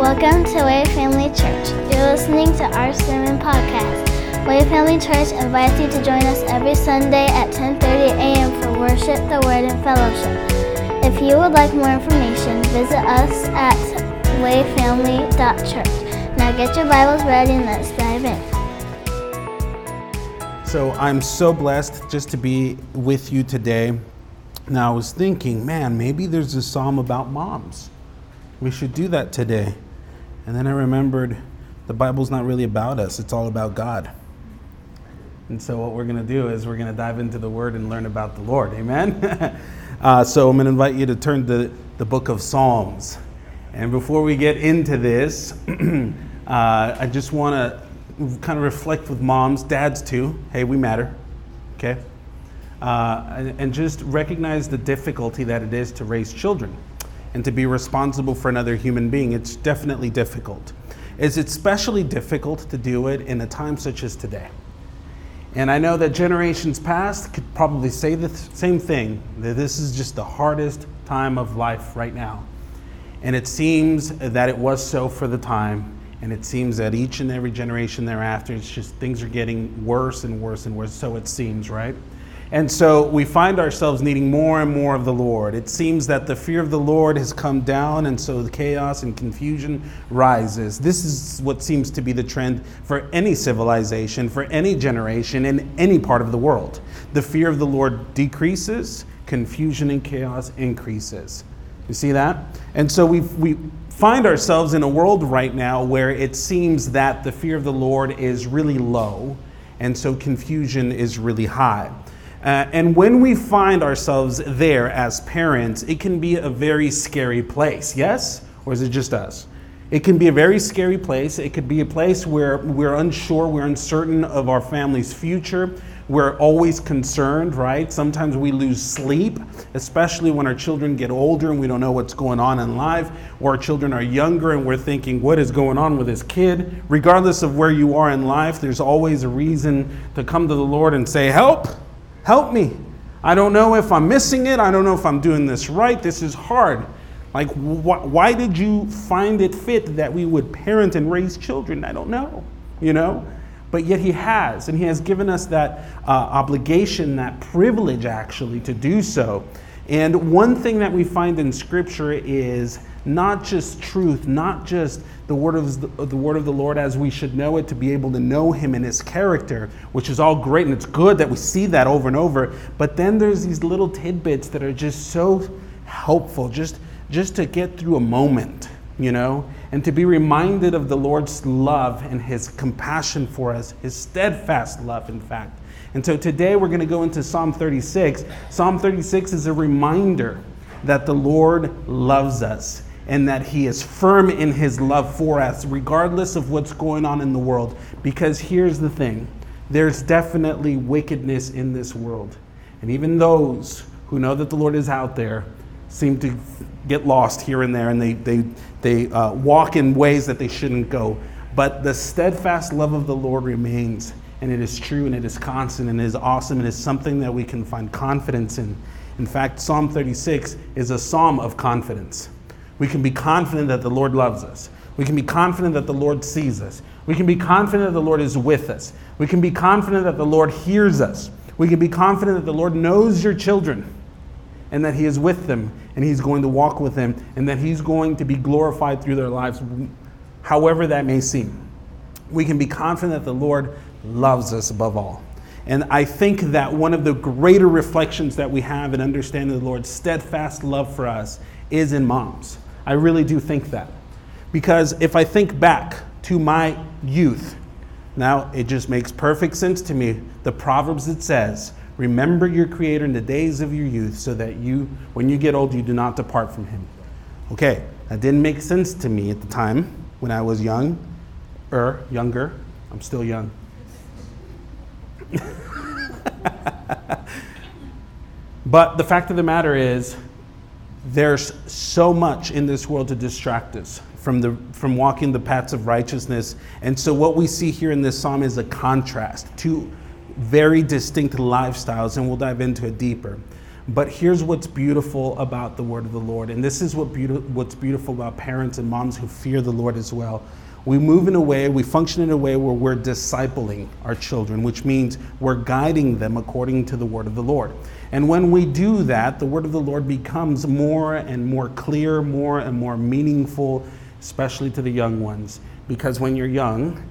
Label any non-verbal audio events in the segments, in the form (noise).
Welcome to Way Family Church. You're listening to our sermon podcast. Way Family Church invites you to join us every Sunday at 10:30 a.m. for worship, the word, and fellowship. If you would like more information, visit us at wayfamily.church. Now get your Bibles ready and let's dive in. So I'm so blessed just to be with you today. Now I was thinking, man, maybe there's a psalm about moms. We should do that today. And then I remembered the Bible's not really about us, it's all about God. And so what we're going to do is we're going to dive into the Word and learn about the Lord. Amen? (laughs) uh, so I'm going to invite you to turn to the book of Psalms. And before we get into this, (clears throat) uh, I just want to kind of reflect with moms, dads too. Hey, we matter. Okay? Uh, and, and just recognize the difficulty that it is to raise children and to be responsible for another human being. It's definitely difficult. It's especially difficult to do it in a time such as today. And I know that generations past could probably say the th- same thing that this is just the hardest time of life right now. And it seems that it was so for the time. And it seems that each and every generation thereafter, it's just things are getting worse and worse and worse. So it seems, right? And so we find ourselves needing more and more of the Lord. It seems that the fear of the Lord has come down, and so the chaos and confusion rises. This is what seems to be the trend for any civilization, for any generation, in any part of the world. The fear of the Lord decreases, confusion and chaos increases. You see that? And so we we find ourselves in a world right now where it seems that the fear of the Lord is really low, and so confusion is really high. Uh, and when we find ourselves there as parents, it can be a very scary place, yes? Or is it just us? It can be a very scary place. It could be a place where we're unsure, we're uncertain of our family's future. We're always concerned, right? Sometimes we lose sleep, especially when our children get older and we don't know what's going on in life, or our children are younger and we're thinking, what is going on with this kid? Regardless of where you are in life, there's always a reason to come to the Lord and say, Help! Help me. I don't know if I'm missing it. I don't know if I'm doing this right. This is hard. Like, wh- why did you find it fit that we would parent and raise children? I don't know, you know? But yet He has, and He has given us that uh, obligation, that privilege actually to do so. And one thing that we find in Scripture is not just truth, not just the word of the, the, word of the Lord as we should know it, to be able to know Him and His character, which is all great and it's good that we see that over and over. But then there's these little tidbits that are just so helpful, just just to get through a moment, you know, and to be reminded of the Lord's love and His compassion for us, His steadfast love, in fact. And so today we're going to go into Psalm 36. Psalm 36 is a reminder that the Lord loves us and that He is firm in His love for us, regardless of what's going on in the world. Because here's the thing there's definitely wickedness in this world. And even those who know that the Lord is out there seem to get lost here and there, and they, they, they uh, walk in ways that they shouldn't go. But the steadfast love of the Lord remains, and it is true, and it is constant, and it is awesome, and it is something that we can find confidence in. In fact, Psalm 36 is a psalm of confidence. We can be confident that the Lord loves us. We can be confident that the Lord sees us. We can be confident that the Lord is with us. We can be confident that the Lord hears us. We can be confident that the Lord knows your children and that He is with them and He's going to walk with them and that He's going to be glorified through their lives, however that may seem. We can be confident that the Lord loves us above all. And I think that one of the greater reflections that we have in understanding the Lord's steadfast love for us is in moms. I really do think that. Because if I think back to my youth, now it just makes perfect sense to me. The Proverbs it says, Remember your Creator in the days of your youth, so that you, when you get old, you do not depart from Him. Okay, that didn't make sense to me at the time when I was young, or younger. I'm still young. (laughs) but the fact of the matter is, there's so much in this world to distract us from, the, from walking the paths of righteousness. And so, what we see here in this psalm is a contrast, two very distinct lifestyles, and we'll dive into it deeper. But here's what's beautiful about the word of the Lord, and this is what beauti- what's beautiful about parents and moms who fear the Lord as well. We move in a way, we function in a way where we're discipling our children, which means we're guiding them according to the word of the Lord. And when we do that, the word of the Lord becomes more and more clear, more and more meaningful, especially to the young ones. Because when you're young,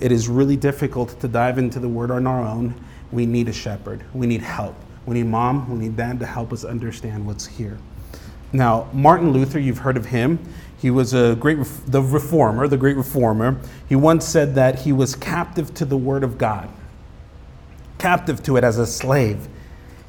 it is really difficult to dive into the word on our own. We need a shepherd, we need help. We need mom, we need dad to help us understand what's here. Now, Martin Luther, you've heard of him. He was a great, the reformer, the great reformer. He once said that he was captive to the Word of God, captive to it as a slave.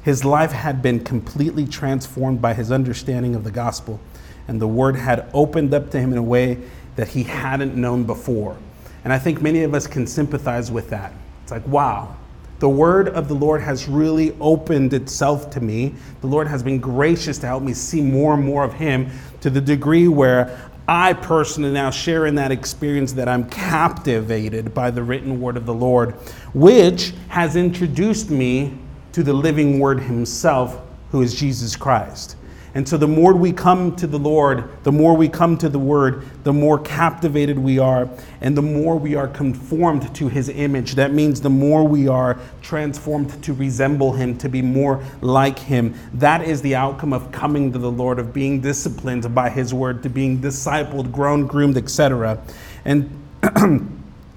His life had been completely transformed by his understanding of the gospel, and the Word had opened up to him in a way that he hadn't known before. And I think many of us can sympathize with that. It's like, wow, the word of the Lord has really opened itself to me. The Lord has been gracious to help me see more and more of Him to the degree where I personally now share in that experience that I'm captivated by the written word of the Lord, which has introduced me to the living word Himself, who is Jesus Christ. And so, the more we come to the Lord, the more we come to the Word, the more captivated we are, and the more we are conformed to His image. That means the more we are transformed to resemble Him, to be more like Him. That is the outcome of coming to the Lord, of being disciplined by His Word, to being discipled, grown, groomed, etc. And (clears throat)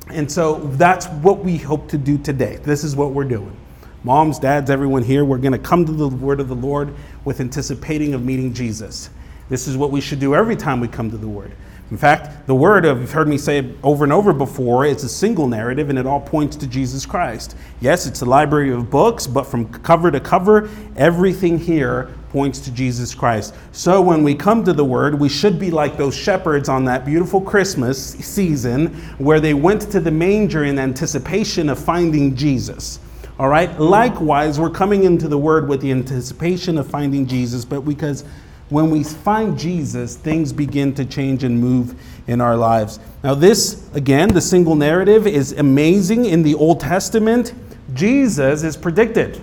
and so that's what we hope to do today. This is what we're doing moms, dads, everyone here, we're going to come to the word of the Lord with anticipating of meeting Jesus. This is what we should do every time we come to the word. In fact, the word, of, you've heard me say it over and over before, it's a single narrative and it all points to Jesus Christ. Yes, it's a library of books, but from cover to cover, everything here points to Jesus Christ. So when we come to the word, we should be like those shepherds on that beautiful Christmas season where they went to the manger in anticipation of finding Jesus. All right? Likewise, we're coming into the word with the anticipation of finding Jesus, but because when we find Jesus, things begin to change and move in our lives. Now, this, again, the single narrative is amazing in the Old Testament. Jesus is predicted.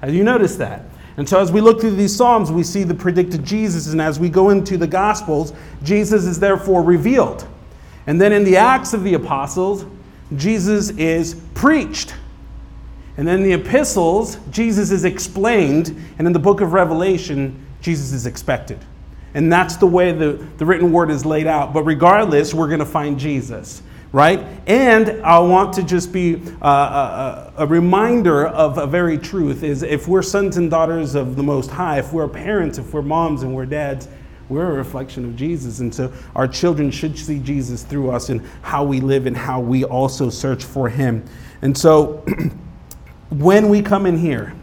Have you noticed that? And so, as we look through these Psalms, we see the predicted Jesus, and as we go into the Gospels, Jesus is therefore revealed. And then in the Acts of the Apostles, Jesus is preached. And then the epistles, Jesus is explained, and in the book of Revelation, Jesus is expected. And that's the way the, the written word is laid out. But regardless, we're going to find Jesus, right? And I want to just be uh, a, uh, a, reminder of a very truth is if we're sons and daughters of the Most High, if we're parents, if we're moms and we're dads, we're a reflection of Jesus. And so our children should see Jesus through us and how we live and how we also search for Him. And so, (clears throat) when we come in here,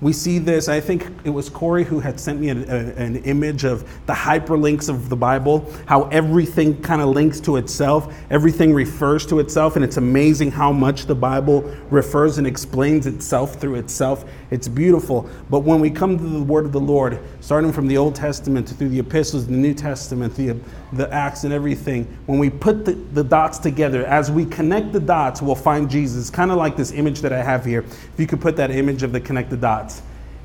we see this. I think it was Corey who had sent me a, a, an image of the hyperlinks of the Bible, how everything kind of links to itself, everything refers to itself, and it's amazing how much the Bible refers and explains itself through itself. It's beautiful. But when we come to the Word of the Lord, starting from the Old Testament through the epistles, the New Testament, the, the Acts, and everything, when we put the, the dots together, as we connect the dots, we'll find Jesus. Kind of like this image that I have here. If you could put that image of the connected dots.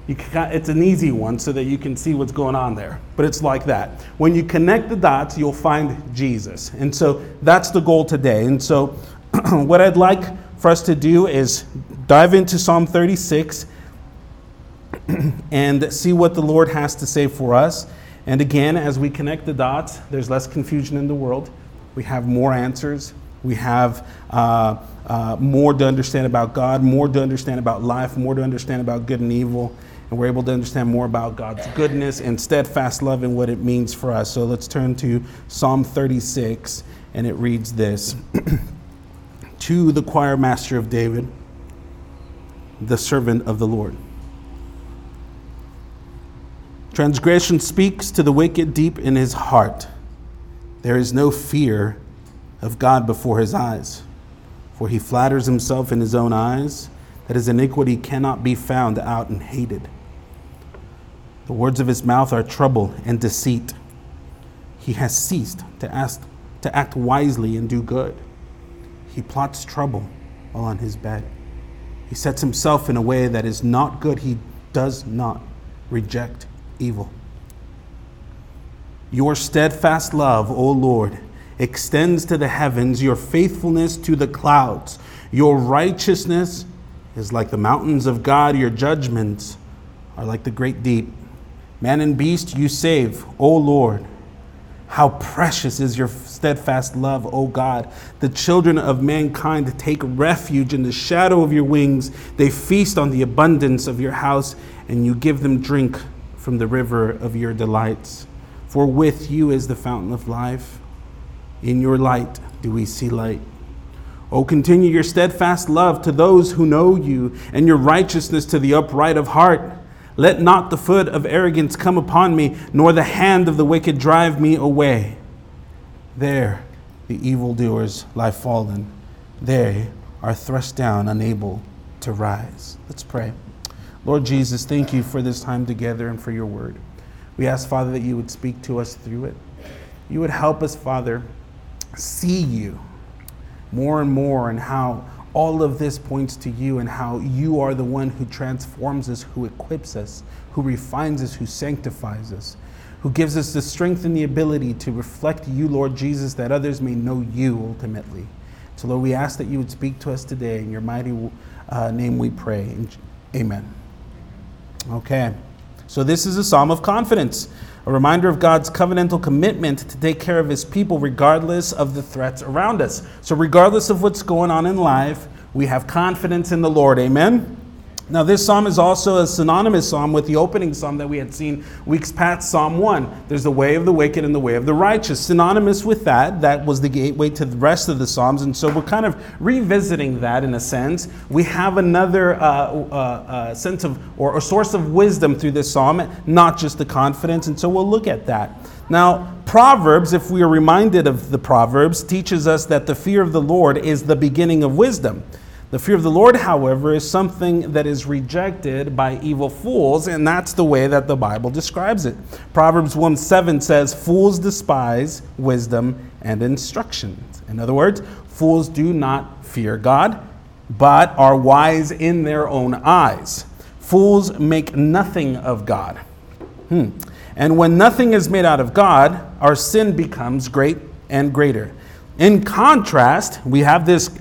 Can, it's an easy one so that you can see what's going on there. But it's like that. When you connect the dots, you'll find Jesus. And so that's the goal today. And so, (clears throat) what I'd like for us to do is dive into Psalm 36 (clears throat) and see what the Lord has to say for us. And again, as we connect the dots, there's less confusion in the world. We have more answers. We have uh, uh, more to understand about God, more to understand about life, more to understand about good and evil and we're able to understand more about God's goodness and steadfast love and what it means for us. So let's turn to Psalm 36, and it reads this (clears throat) To the choir master of David, the servant of the Lord. Transgression speaks to the wicked deep in his heart. There is no fear of God before his eyes, for he flatters himself in his own eyes that his iniquity cannot be found out and hated. The words of his mouth are trouble and deceit. He has ceased to, ask, to act wisely and do good. He plots trouble while on his bed. He sets himself in a way that is not good. He does not reject evil. Your steadfast love, O Lord, extends to the heavens, your faithfulness to the clouds. Your righteousness is like the mountains of God, your judgments are like the great deep. Man and beast you save, O Lord. How precious is your steadfast love, O God. The children of mankind take refuge in the shadow of your wings. They feast on the abundance of your house, and you give them drink from the river of your delights. For with you is the fountain of life. In your light do we see light. O continue your steadfast love to those who know you, and your righteousness to the upright of heart. Let not the foot of arrogance come upon me, nor the hand of the wicked drive me away. There the evildoers lie fallen. They are thrust down, unable to rise. Let's pray. Lord Jesus, thank you for this time together and for your word. We ask, Father, that you would speak to us through it. You would help us, Father, see you more and more and how all of this points to you and how you are the one who transforms us, who equips us, who refines us, who sanctifies us, who gives us the strength and the ability to reflect you, Lord Jesus, that others may know you ultimately. So, Lord, we ask that you would speak to us today. In your mighty uh, name we pray. Amen. Okay. So, this is a psalm of confidence, a reminder of God's covenantal commitment to take care of his people regardless of the threats around us. So, regardless of what's going on in life, we have confidence in the Lord. Amen. Now, this psalm is also a synonymous psalm with the opening psalm that we had seen weeks past, Psalm 1. There's the way of the wicked and the way of the righteous. Synonymous with that, that was the gateway to the rest of the psalms. And so we're kind of revisiting that in a sense. We have another uh, uh, uh, sense of, or a source of wisdom through this psalm, not just the confidence. And so we'll look at that. Now, Proverbs, if we are reminded of the Proverbs, teaches us that the fear of the Lord is the beginning of wisdom. The fear of the Lord, however, is something that is rejected by evil fools, and that's the way that the Bible describes it. Proverbs 1 7 says, Fools despise wisdom and instruction. In other words, fools do not fear God, but are wise in their own eyes. Fools make nothing of God. Hmm. And when nothing is made out of God, our sin becomes great and greater. In contrast, we have this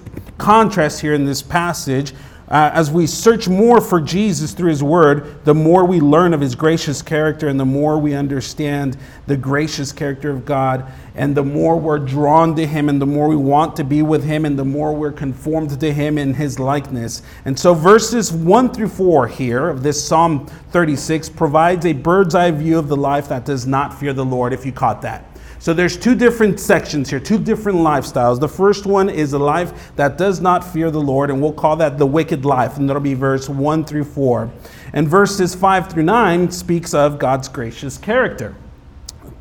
contrast here in this passage. Uh, as we search more for Jesus through His Word, the more we learn of His gracious character and the more we understand the gracious character of God, and the more we're drawn to Him and the more we want to be with Him and the more we're conformed to Him in His likeness. And so, verses 1 through 4 here of this Psalm 36 provides a bird's eye view of the life that does not fear the Lord, if you caught that. So there's two different sections here, two different lifestyles. The first one is a life that does not fear the Lord, and we'll call that the wicked life, and that'll be verse 1 through 4. And verses 5 through 9 speaks of God's gracious character.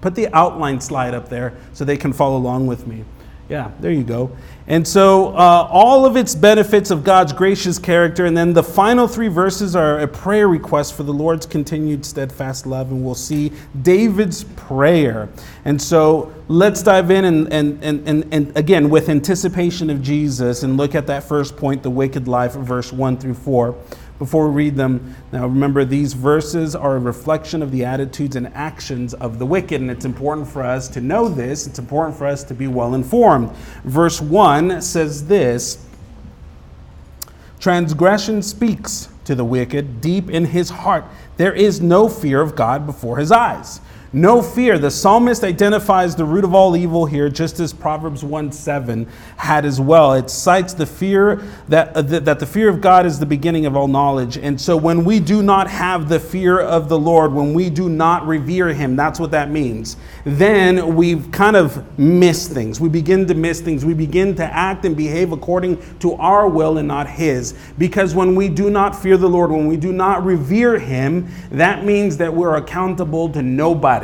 Put the outline slide up there so they can follow along with me. Yeah, there you go. And so, uh, all of its benefits of God's gracious character, and then the final three verses are a prayer request for the Lord's continued steadfast love, and we'll see David's prayer. And so, let's dive in and, and, and, and, and again, with anticipation of Jesus, and look at that first point, the wicked life, verse 1 through 4 before we read them. Now, remember, these verses are a reflection of the attitudes and actions of the wicked, and it's important for us to know this. It's important for us to be well informed. Verse 1 says this Transgression speaks to the wicked deep in his heart. There is no fear of God before his eyes. No fear. The psalmist identifies the root of all evil here, just as Proverbs 1 7 had as well. It cites the fear that, uh, that the fear of God is the beginning of all knowledge. And so when we do not have the fear of the Lord, when we do not revere Him, that's what that means. Then we've kind of missed things. We begin to miss things. We begin to act and behave according to our will and not His. Because when we do not fear the Lord, when we do not revere Him, that means that we're accountable to nobody.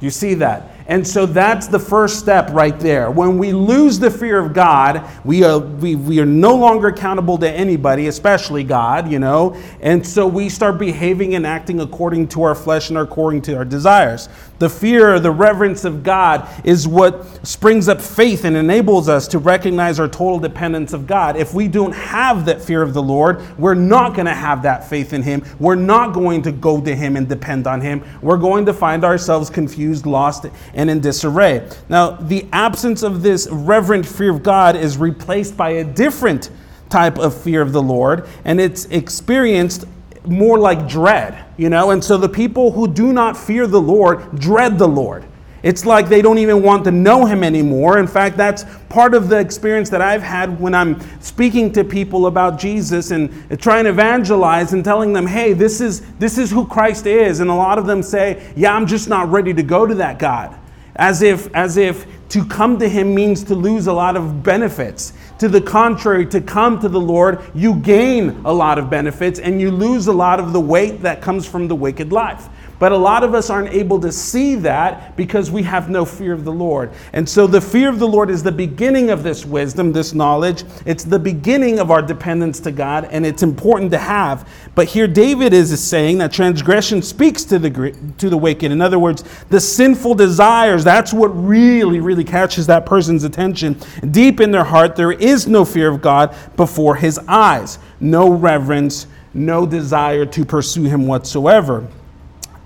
Do you see that? And so that's the first step right there. When we lose the fear of God, we are, we, we are no longer accountable to anybody, especially God, you know. And so we start behaving and acting according to our flesh and according to our desires. The fear, the reverence of God is what springs up faith and enables us to recognize our total dependence of God. If we don't have that fear of the Lord, we're not going to have that faith in Him. We're not going to go to Him and depend on Him. We're going to find ourselves confused, lost, and in disarray. Now, the absence of this reverent fear of God is replaced by a different type of fear of the Lord, and it's experienced more like dread, you know? And so the people who do not fear the Lord dread the Lord. It's like they don't even want to know him anymore. In fact, that's part of the experience that I've had when I'm speaking to people about Jesus and trying to evangelize and telling them, hey, this is, this is who Christ is. And a lot of them say, yeah, I'm just not ready to go to that God. As if, as if to come to him means to lose a lot of benefits. To the contrary, to come to the Lord, you gain a lot of benefits and you lose a lot of the weight that comes from the wicked life. But a lot of us aren't able to see that because we have no fear of the Lord. And so the fear of the Lord is the beginning of this wisdom, this knowledge. It's the beginning of our dependence to God, and it's important to have. But here David is saying that transgression speaks to the, to the wicked. In other words, the sinful desires, that's what really, really catches that person's attention. Deep in their heart, there is no fear of God before his eyes, no reverence, no desire to pursue him whatsoever.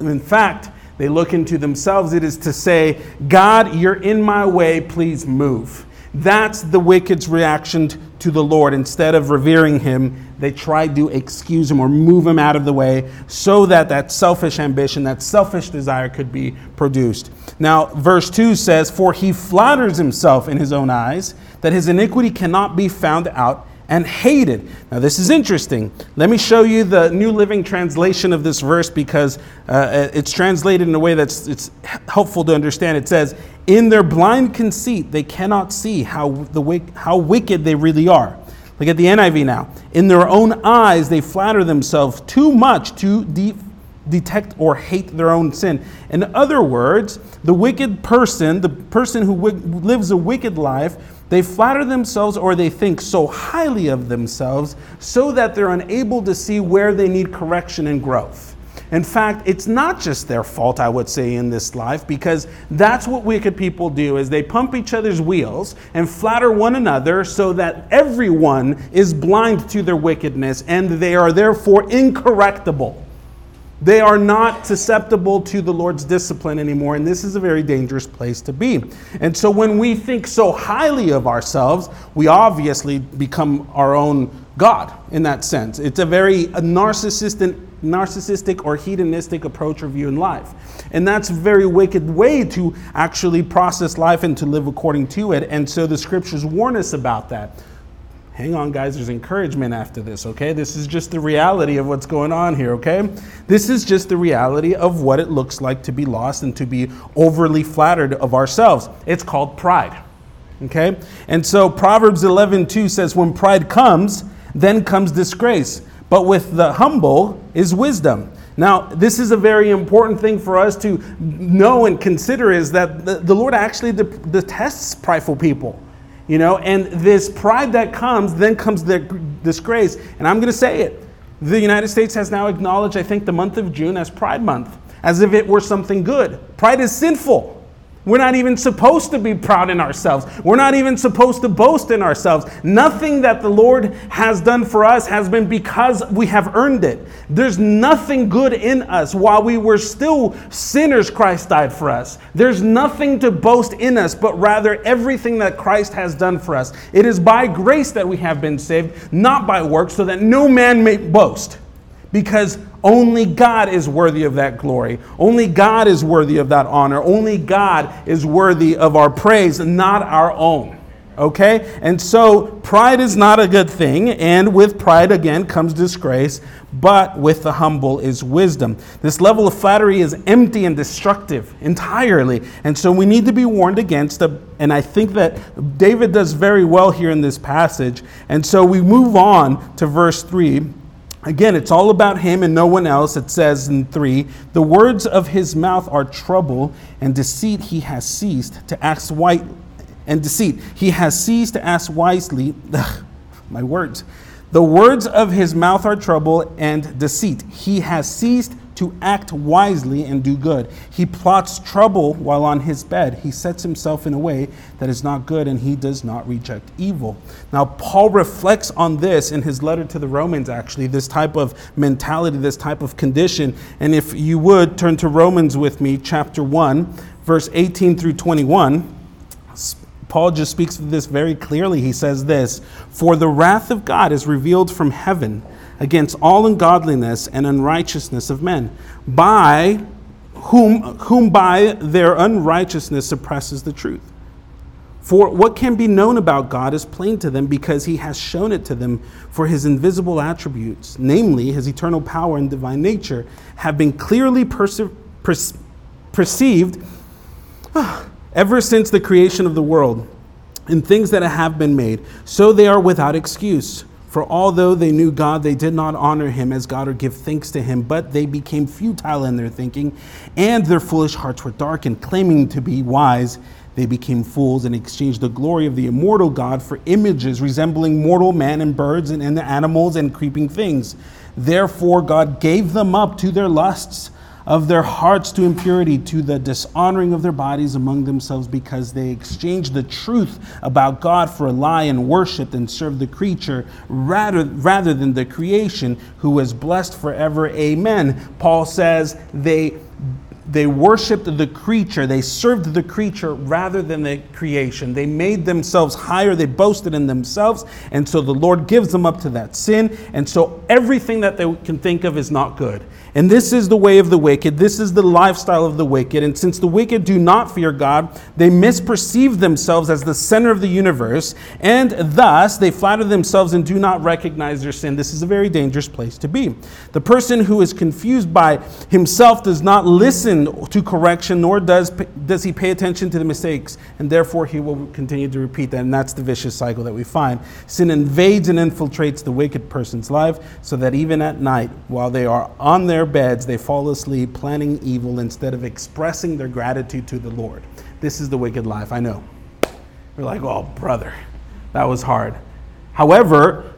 In fact, they look into themselves. It is to say, God, you're in my way, please move. That's the wicked's reaction to the Lord. Instead of revering him, they try to excuse him or move him out of the way so that that selfish ambition, that selfish desire could be produced. Now, verse 2 says, For he flatters himself in his own eyes that his iniquity cannot be found out and hated. Now, this is interesting. Let me show you the New Living Translation of this verse because uh, it's translated in a way that's it's helpful to understand. It says, "In their blind conceit, they cannot see how the how wicked they really are." Look at the NIV now. In their own eyes, they flatter themselves too much to de- detect or hate their own sin. In other words, the wicked person, the person who w- lives a wicked life, they flatter themselves or they think so highly of themselves so that they're unable to see where they need correction and growth. In fact, it's not just their fault, I would say, in this life, because that's what wicked people do is they pump each other's wheels and flatter one another so that everyone is blind to their wickedness and they are therefore incorrectable. They are not susceptible to the Lord's discipline anymore, and this is a very dangerous place to be. And so, when we think so highly of ourselves, we obviously become our own God in that sense. It's a very narcissistic, narcissistic or hedonistic approach or view in life. And that's a very wicked way to actually process life and to live according to it. And so, the scriptures warn us about that hang on, guys, there's encouragement after this, okay? This is just the reality of what's going on here, okay? This is just the reality of what it looks like to be lost and to be overly flattered of ourselves. It's called pride, okay? And so Proverbs 11 2 says, When pride comes, then comes disgrace, but with the humble is wisdom. Now, this is a very important thing for us to know and consider is that the, Lord actually detests prideful people. You know, and this pride that comes, then comes the disgrace. And I'm going to say it. The United States has now acknowledged, I think, the month of June as Pride Month, as if it were something good. Pride is sinful. We're not even supposed to be proud in ourselves. We're not even supposed to boast in ourselves. Nothing that the Lord has done for us has been because we have earned it. There's nothing good in us. While we were still sinners, Christ died for us. There's nothing to boast in us, but rather everything that Christ has done for us. It is by grace that we have been saved, not by works, so that no man may boast. Because only God is worthy of that glory. Only God is worthy of that honor. Only God is worthy of our praise, not our own. Okay? And so pride is not a good thing, and with pride again comes disgrace, but with the humble is wisdom. This level of flattery is empty and destructive entirely. And so we need to be warned against it. And I think that David does very well here in this passage. And so we move on to verse 3 Again, it's all about him and no one else. It says in 3 The words of his mouth are trouble, and deceit he has ceased to act white and deceit. He has ceased to act wisely. (laughs) Ugh, my words. The words of his mouth are trouble and deceit. He has ceased to act wisely and do good. He plots trouble while on his bed. He sets himself in a way that is not good, and he does not reject evil. Now, Paul reflects on this in his letter to the Romans, actually, this type of mentality, this type of condition. And if you would turn to Romans with me, chapter 1, verse 18 through 21. Paul just speaks of this very clearly. He says this For the wrath of God is revealed from heaven against all ungodliness and unrighteousness of men, by whom, whom by their unrighteousness suppresses the truth. For what can be known about God is plain to them because he has shown it to them, for his invisible attributes, namely his eternal power and divine nature, have been clearly perce- perce- perceived ah, ever since the creation of the world in things that have been made. So they are without excuse. For although they knew God, they did not honor him as God or give thanks to him, but they became futile in their thinking, and their foolish hearts were darkened. Claiming to be wise, they became fools and exchanged the glory of the immortal God for images resembling mortal man and birds and, and animals and creeping things. Therefore, God gave them up to their lusts of their hearts to impurity, to the dishonoring of their bodies among themselves, because they exchanged the truth about God for a lie and worshiped and served the creature rather, rather than the creation, who was blessed forever. Amen. Paul says they they worshiped the creature, they served the creature rather than the creation. They made themselves higher, they boasted in themselves, and so the Lord gives them up to that sin, and so everything that they can think of is not good. And this is the way of the wicked. This is the lifestyle of the wicked. And since the wicked do not fear God, they misperceive themselves as the center of the universe, and thus they flatter themselves and do not recognize their sin. This is a very dangerous place to be. The person who is confused by himself does not listen to correction, nor does, does he pay attention to the mistakes, and therefore he will continue to repeat that. And that's the vicious cycle that we find. Sin invades and infiltrates the wicked person's life, so that even at night, while they are on their their beds, they fall asleep planning evil instead of expressing their gratitude to the Lord. This is the wicked life, I know. We're like, oh, brother, that was hard. However,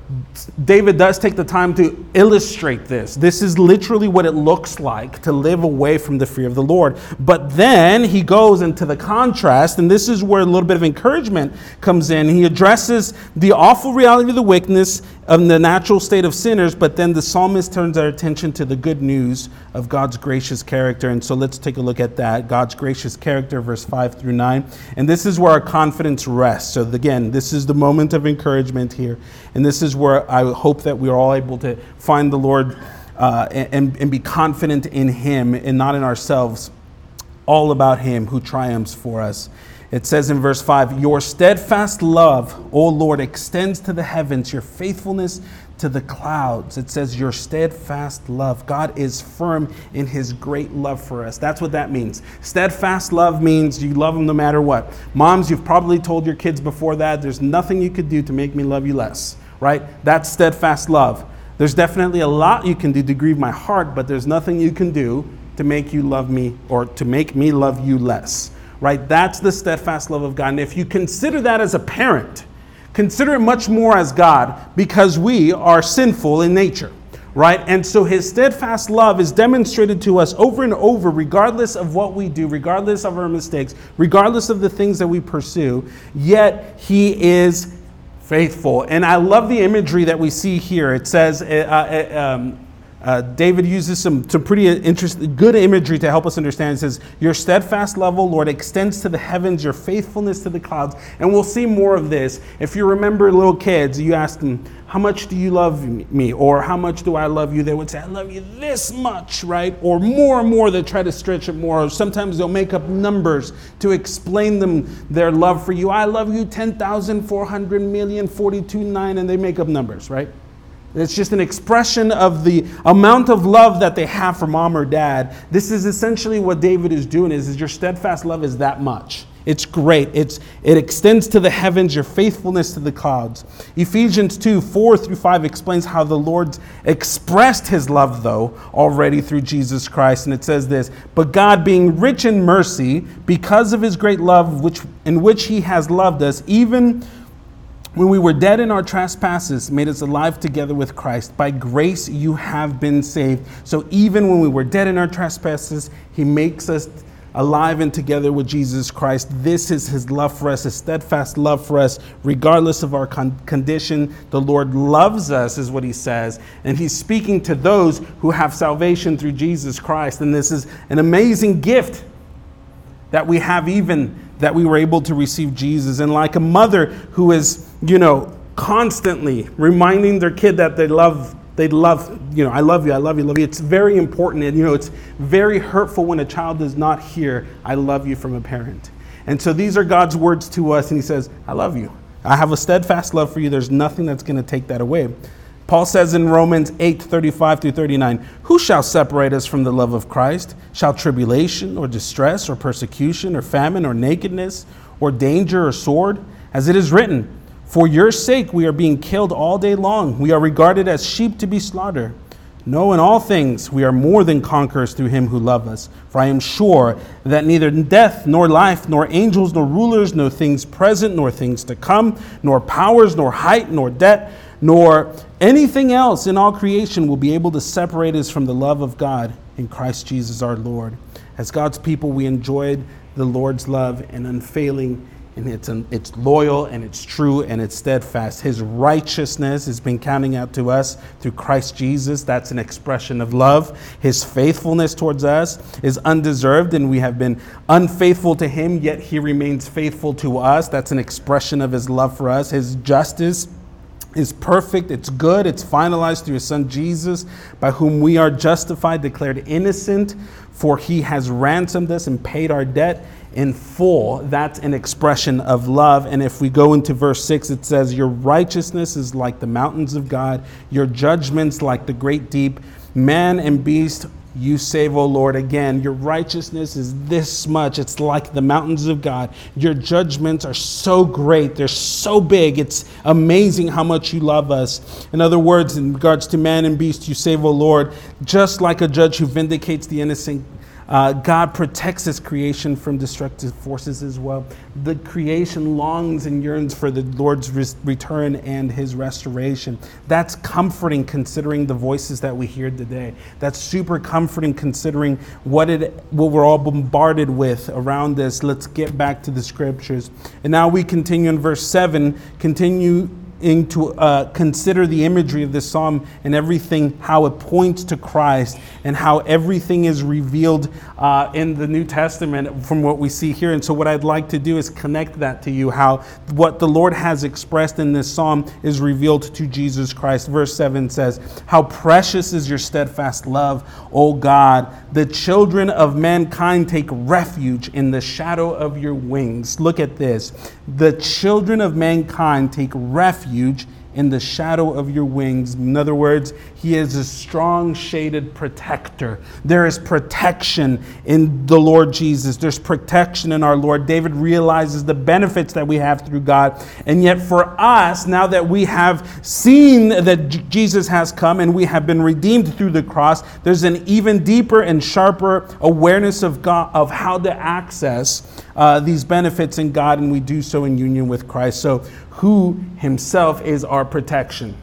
David does take the time to illustrate this. This is literally what it looks like to live away from the fear of the Lord. But then he goes into the contrast, and this is where a little bit of encouragement comes in. He addresses the awful reality of the wickedness of the natural state of sinners, but then the psalmist turns our attention to the good news of God's gracious character. And so let's take a look at that God's gracious character, verse 5 through 9. And this is where our confidence rests. So, again, this is the moment of encouragement here. And this is where I hope that we are all able to find the Lord uh, and, and be confident in Him and not in ourselves, all about Him who triumphs for us. It says in verse 5 Your steadfast love, O Lord, extends to the heavens, your faithfulness to the clouds. It says, Your steadfast love. God is firm in his great love for us. That's what that means. Steadfast love means you love them no matter what. Moms, you've probably told your kids before that, there's nothing you could do to make me love you less right? That's steadfast love. There's definitely a lot you can do to grieve my heart, but there's nothing you can do to make you love me or to make me love you less, right? That's the steadfast love of God. And if you consider that as a parent, consider it much more as God because we are sinful in nature, right? And so his steadfast love is demonstrated to us over and over, regardless of what we do, regardless of our mistakes, regardless of the things that we pursue. Yet he is faithful. And I love the imagery that we see here. It says, uh, uh, um, uh, David uses some, some pretty interesting, good imagery to help us understand. It says, Your steadfast love, Lord, extends to the heavens, your faithfulness to the clouds. And we'll see more of this. If you remember little kids, you ask them, How much do you love me? Or How much do I love you? They would say, I love you this much, right? Or more and more, they try to stretch it more. Or sometimes they'll make up numbers to explain them their love for you. I love you 10,400 million, 42, 9, and they make up numbers, right? It's just an expression of the amount of love that they have for mom or dad. This is essentially what David is doing is, is your steadfast love is that much. It's great. It's, it extends to the heavens, your faithfulness to the clouds. Ephesians 2 4 through 5 explains how the Lord expressed his love, though, already through Jesus Christ. And it says this But God, being rich in mercy, because of his great love which, in which he has loved us, even when we were dead in our trespasses, made us alive together with Christ. By grace you have been saved. So even when we were dead in our trespasses, he makes us alive and together with Jesus Christ. This is his love for us, his steadfast love for us, regardless of our con- condition. The Lord loves us, is what he says. And he's speaking to those who have salvation through Jesus Christ. And this is an amazing gift that we have, even that we were able to receive Jesus. And like a mother who is, you know, constantly reminding their kid that they love they love, you know, I love you, I love you, love you. It's very important. And, you know, it's very hurtful when a child does not hear, I love you from a parent. And so these are God's words to us. And He says, I love you. I have a steadfast love for you. There's nothing that's going to take that away. Paul says in Romans 8 35 through 39, Who shall separate us from the love of Christ? Shall tribulation or distress or persecution or famine or nakedness or danger or sword? As it is written, for your sake, we are being killed all day long. We are regarded as sheep to be slaughtered. No, in all things, we are more than conquerors through him who loved us. For I am sure that neither death, nor life, nor angels, nor rulers, nor things present, nor things to come, nor powers, nor height, nor depth, nor anything else in all creation will be able to separate us from the love of God in Christ Jesus our Lord. As God's people, we enjoyed the Lord's love and unfailing and it's, um, it's loyal and it's true and it's steadfast. His righteousness has been counting out to us through Christ Jesus. That's an expression of love. His faithfulness towards us is undeserved and we have been unfaithful to him, yet he remains faithful to us. That's an expression of his love for us. His justice is perfect, it's good, it's finalized through his son Jesus, by whom we are justified, declared innocent, for he has ransomed us and paid our debt in full, that's an expression of love. And if we go into verse 6, it says, Your righteousness is like the mountains of God, your judgments like the great deep. Man and beast, you save, O Lord. Again, your righteousness is this much. It's like the mountains of God. Your judgments are so great, they're so big. It's amazing how much you love us. In other words, in regards to man and beast, you save, O Lord, just like a judge who vindicates the innocent uh, God protects his creation from destructive forces as well. The creation longs and yearns for the Lord's re- return and his restoration. That's comforting considering the voices that we hear today. That's super comforting considering what, it, what we're all bombarded with around this. Let's get back to the scriptures. And now we continue in verse 7, continue to uh, consider the imagery of this psalm and everything, how it points to Christ and how everything is revealed uh, in the New Testament from what we see here. And so, what I'd like to do is connect that to you how what the Lord has expressed in this psalm is revealed to Jesus Christ. Verse 7 says, How precious is your steadfast love, O God! The children of mankind take refuge in the shadow of your wings. Look at this. The children of mankind take refuge in the shadow of your wings. In other words, he is a strong shaded protector. There is protection in the Lord Jesus. There's protection in our Lord. David realizes the benefits that we have through God. And yet, for us, now that we have seen that Jesus has come and we have been redeemed through the cross, there's an even deeper and sharper awareness of God, of how to access uh, these benefits in God, and we do so in union with Christ. So, who himself is our protection.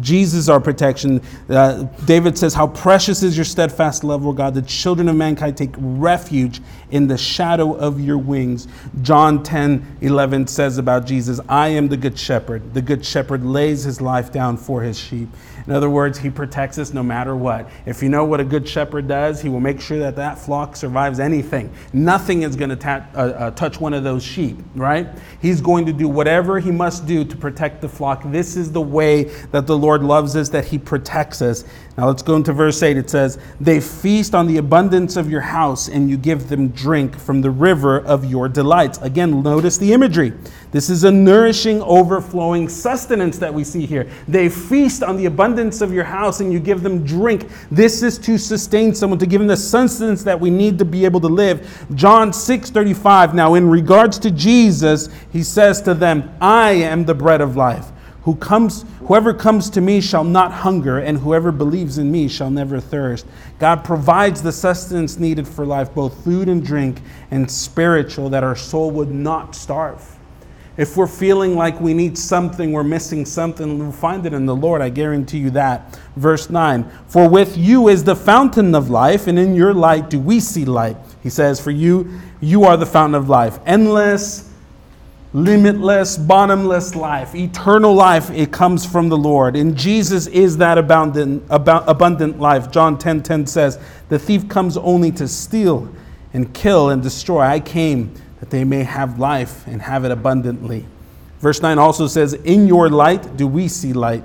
Jesus, our protection. Uh, David says, How precious is your steadfast love, O God. The children of mankind take refuge in the shadow of your wings. John 10 11 says about Jesus, I am the good shepherd. The good shepherd lays his life down for his sheep. In other words, he protects us no matter what. If you know what a good shepherd does, he will make sure that that flock survives anything. Nothing is going to ta- uh, uh, touch one of those sheep, right? He's going to do whatever he must do to protect the flock. This is the way that the Lord loves us, that he protects us. Now let's go into verse 8. It says, They feast on the abundance of your house, and you give them drink from the river of your delights. Again, notice the imagery. This is a nourishing, overflowing sustenance that we see here. They feast on the abundance of your house and you give them drink. This is to sustain someone, to give them the sustenance that we need to be able to live. John 6 35. Now, in regards to Jesus, he says to them, I am the bread of life. Who comes, whoever comes to me shall not hunger, and whoever believes in me shall never thirst. God provides the sustenance needed for life, both food and drink, and spiritual, that our soul would not starve. If we're feeling like we need something, we're missing something, we'll find it in the Lord. I guarantee you that. Verse 9 For with you is the fountain of life, and in your light do we see light. He says, For you, you are the fountain of life. Endless, limitless, bottomless life, eternal life, it comes from the Lord. And Jesus is that abundant, abundant life. John 10 10 says, The thief comes only to steal and kill and destroy. I came that they may have life and have it abundantly. Verse 9 also says, In your light do we see light.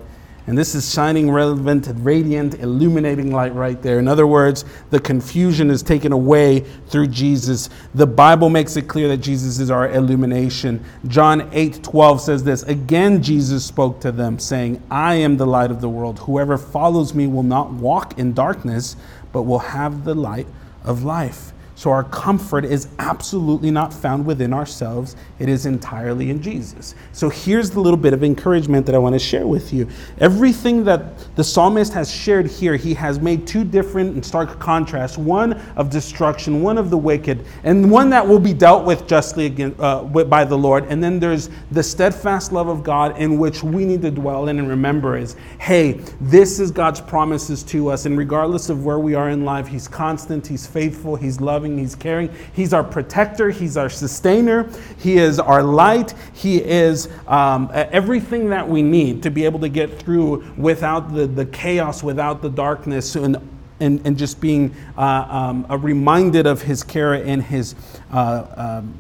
And this is shining, relevant, radiant, illuminating light right there. In other words, the confusion is taken away through Jesus. The Bible makes it clear that Jesus is our illumination. John 8 12 says this Again, Jesus spoke to them, saying, I am the light of the world. Whoever follows me will not walk in darkness, but will have the light of life. So our comfort is absolutely not found within ourselves, it is entirely in Jesus. So here's the little bit of encouragement that I want to share with you. Everything that the psalmist has shared here, he has made two different and stark contrasts one of destruction, one of the wicked, and one that will be dealt with justly again, uh, by the Lord. And then there's the steadfast love of God in which we need to dwell in and remember is hey, this is God's promises to us. And regardless of where we are in life, He's constant, He's faithful, He's loving loving, He's caring. He's our protector, He's our sustainer, He is our light, He is um, everything that we need to be able to get through without the, the chaos, without the darkness, and, and, and just being uh, um, reminded of His care and His uh, um,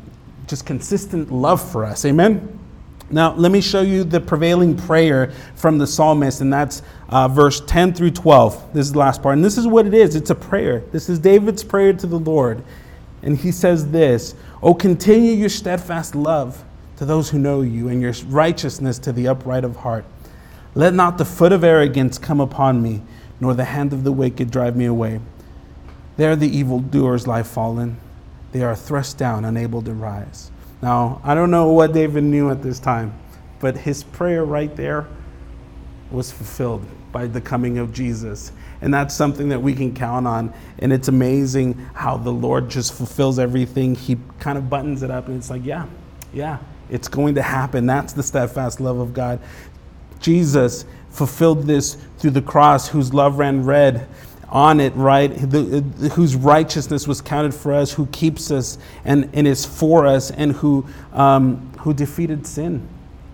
just consistent love for us. Amen? Now, let me show you the prevailing prayer from the psalmist, and that's uh, verse 10 through 12. This is the last part. And this is what it is it's a prayer. This is David's prayer to the Lord. And he says this Oh, continue your steadfast love to those who know you, and your righteousness to the upright of heart. Let not the foot of arrogance come upon me, nor the hand of the wicked drive me away. There the evildoers lie fallen, they are thrust down, unable to rise. Now, I don't know what David knew at this time, but his prayer right there was fulfilled by the coming of Jesus. And that's something that we can count on. And it's amazing how the Lord just fulfills everything. He kind of buttons it up, and it's like, yeah, yeah, it's going to happen. That's the steadfast love of God. Jesus fulfilled this through the cross, whose love ran red on it, right? The, whose righteousness was counted for us, who keeps us and, and is for us, and who, um, who defeated sin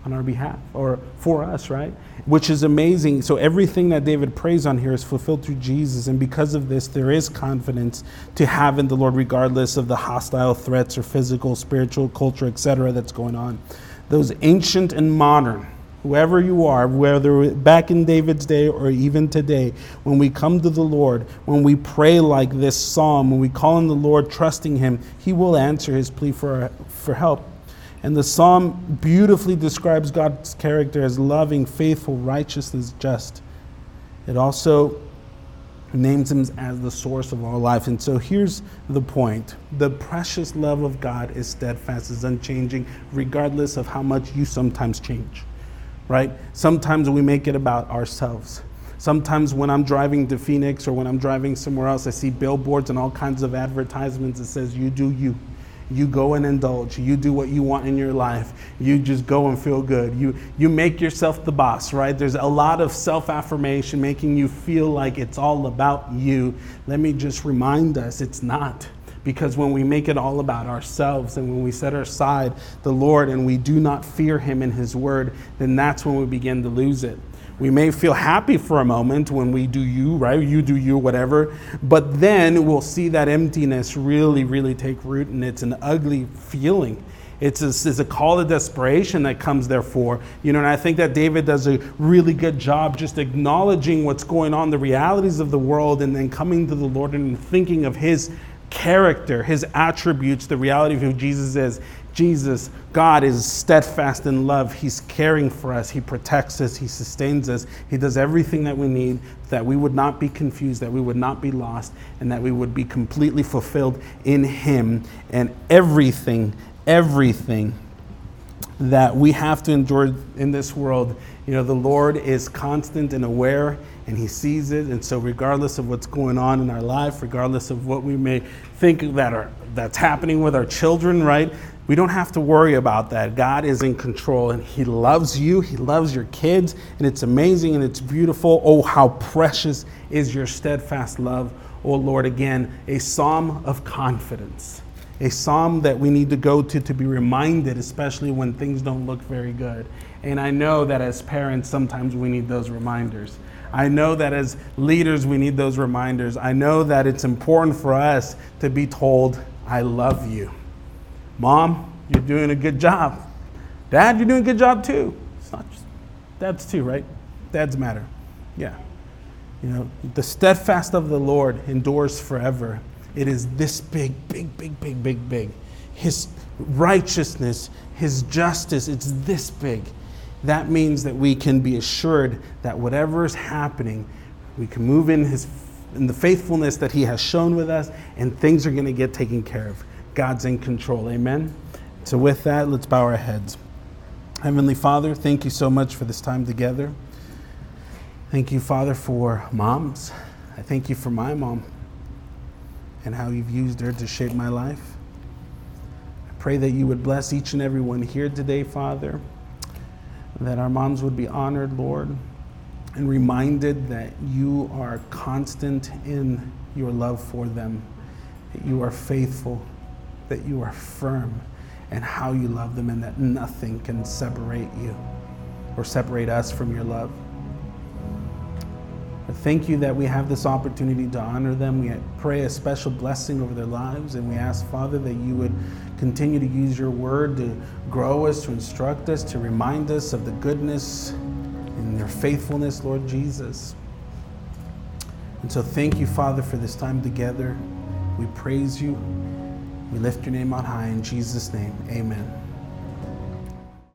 on our behalf or for us, right? Which is amazing. So everything that David prays on here is fulfilled through Jesus. And because of this, there is confidence to have in the Lord, regardless of the hostile threats or physical, spiritual, culture, etc., that's going on. Those ancient and modern whoever you are, whether back in David's day or even today, when we come to the Lord, when we pray like this psalm, when we call on the Lord, trusting Him, He will answer His plea for, for help. And the psalm beautifully describes God's character as loving, faithful, righteous, and just. It also names him as the source of all life. And so here's the point the precious love of God is steadfast, is unchanging, regardless of how much you sometimes change right? Sometimes we make it about ourselves. Sometimes when I'm driving to Phoenix or when I'm driving somewhere else, I see billboards and all kinds of advertisements that says, you do you. You go and indulge. You do what you want in your life. You just go and feel good. You, you make yourself the boss, right? There's a lot of self affirmation making you feel like it's all about you. Let me just remind us it's not. Because when we make it all about ourselves and when we set aside the Lord and we do not fear Him and His word, then that's when we begin to lose it. We may feel happy for a moment when we do you, right? You do you, whatever. But then we'll see that emptiness really, really take root, and it's an ugly feeling. It's a, it's a call to desperation that comes therefore. You know, and I think that David does a really good job just acknowledging what's going on, the realities of the world, and then coming to the Lord and thinking of his character, his attributes, the reality of who Jesus is, Jesus, God is steadfast in love. He's caring for us. He protects us. He sustains us. He does everything that we need that we would not be confused, that we would not be lost, and that we would be completely fulfilled in Him. And everything, everything that we have to endure in this world, you know, the Lord is constant and aware and he sees it and so regardless of what's going on in our life regardless of what we may think that are that's happening with our children right we don't have to worry about that. God is in control and He loves you. He loves your kids. And it's amazing and it's beautiful. Oh, how precious is your steadfast love. Oh, Lord, again, a psalm of confidence. A psalm that we need to go to to be reminded, especially when things don't look very good. And I know that as parents, sometimes we need those reminders. I know that as leaders, we need those reminders. I know that it's important for us to be told, I love you. Mom, you're doing a good job. Dad, you're doing a good job too. It's not just dads too, right? Dads matter. Yeah. You know, the steadfast of the Lord endures forever. It is this big, big, big, big, big, big. His righteousness, his justice, it's this big. That means that we can be assured that whatever is happening, we can move in his in the faithfulness that he has shown with us and things are going to get taken care of. God's in control. Amen. So, with that, let's bow our heads. Heavenly Father, thank you so much for this time together. Thank you, Father, for moms. I thank you for my mom and how you've used her to shape my life. I pray that you would bless each and every one here today, Father, that our moms would be honored, Lord, and reminded that you are constant in your love for them, that you are faithful that you are firm and how you love them, and that nothing can separate you or separate us from your love. But thank you that we have this opportunity to honor them. We pray a special blessing over their lives, and we ask, Father, that you would continue to use your word to grow us, to instruct us, to remind us of the goodness and your faithfulness, Lord Jesus. And so, thank you, Father, for this time together. We praise you. We lift your name on high in Jesus' name. Amen.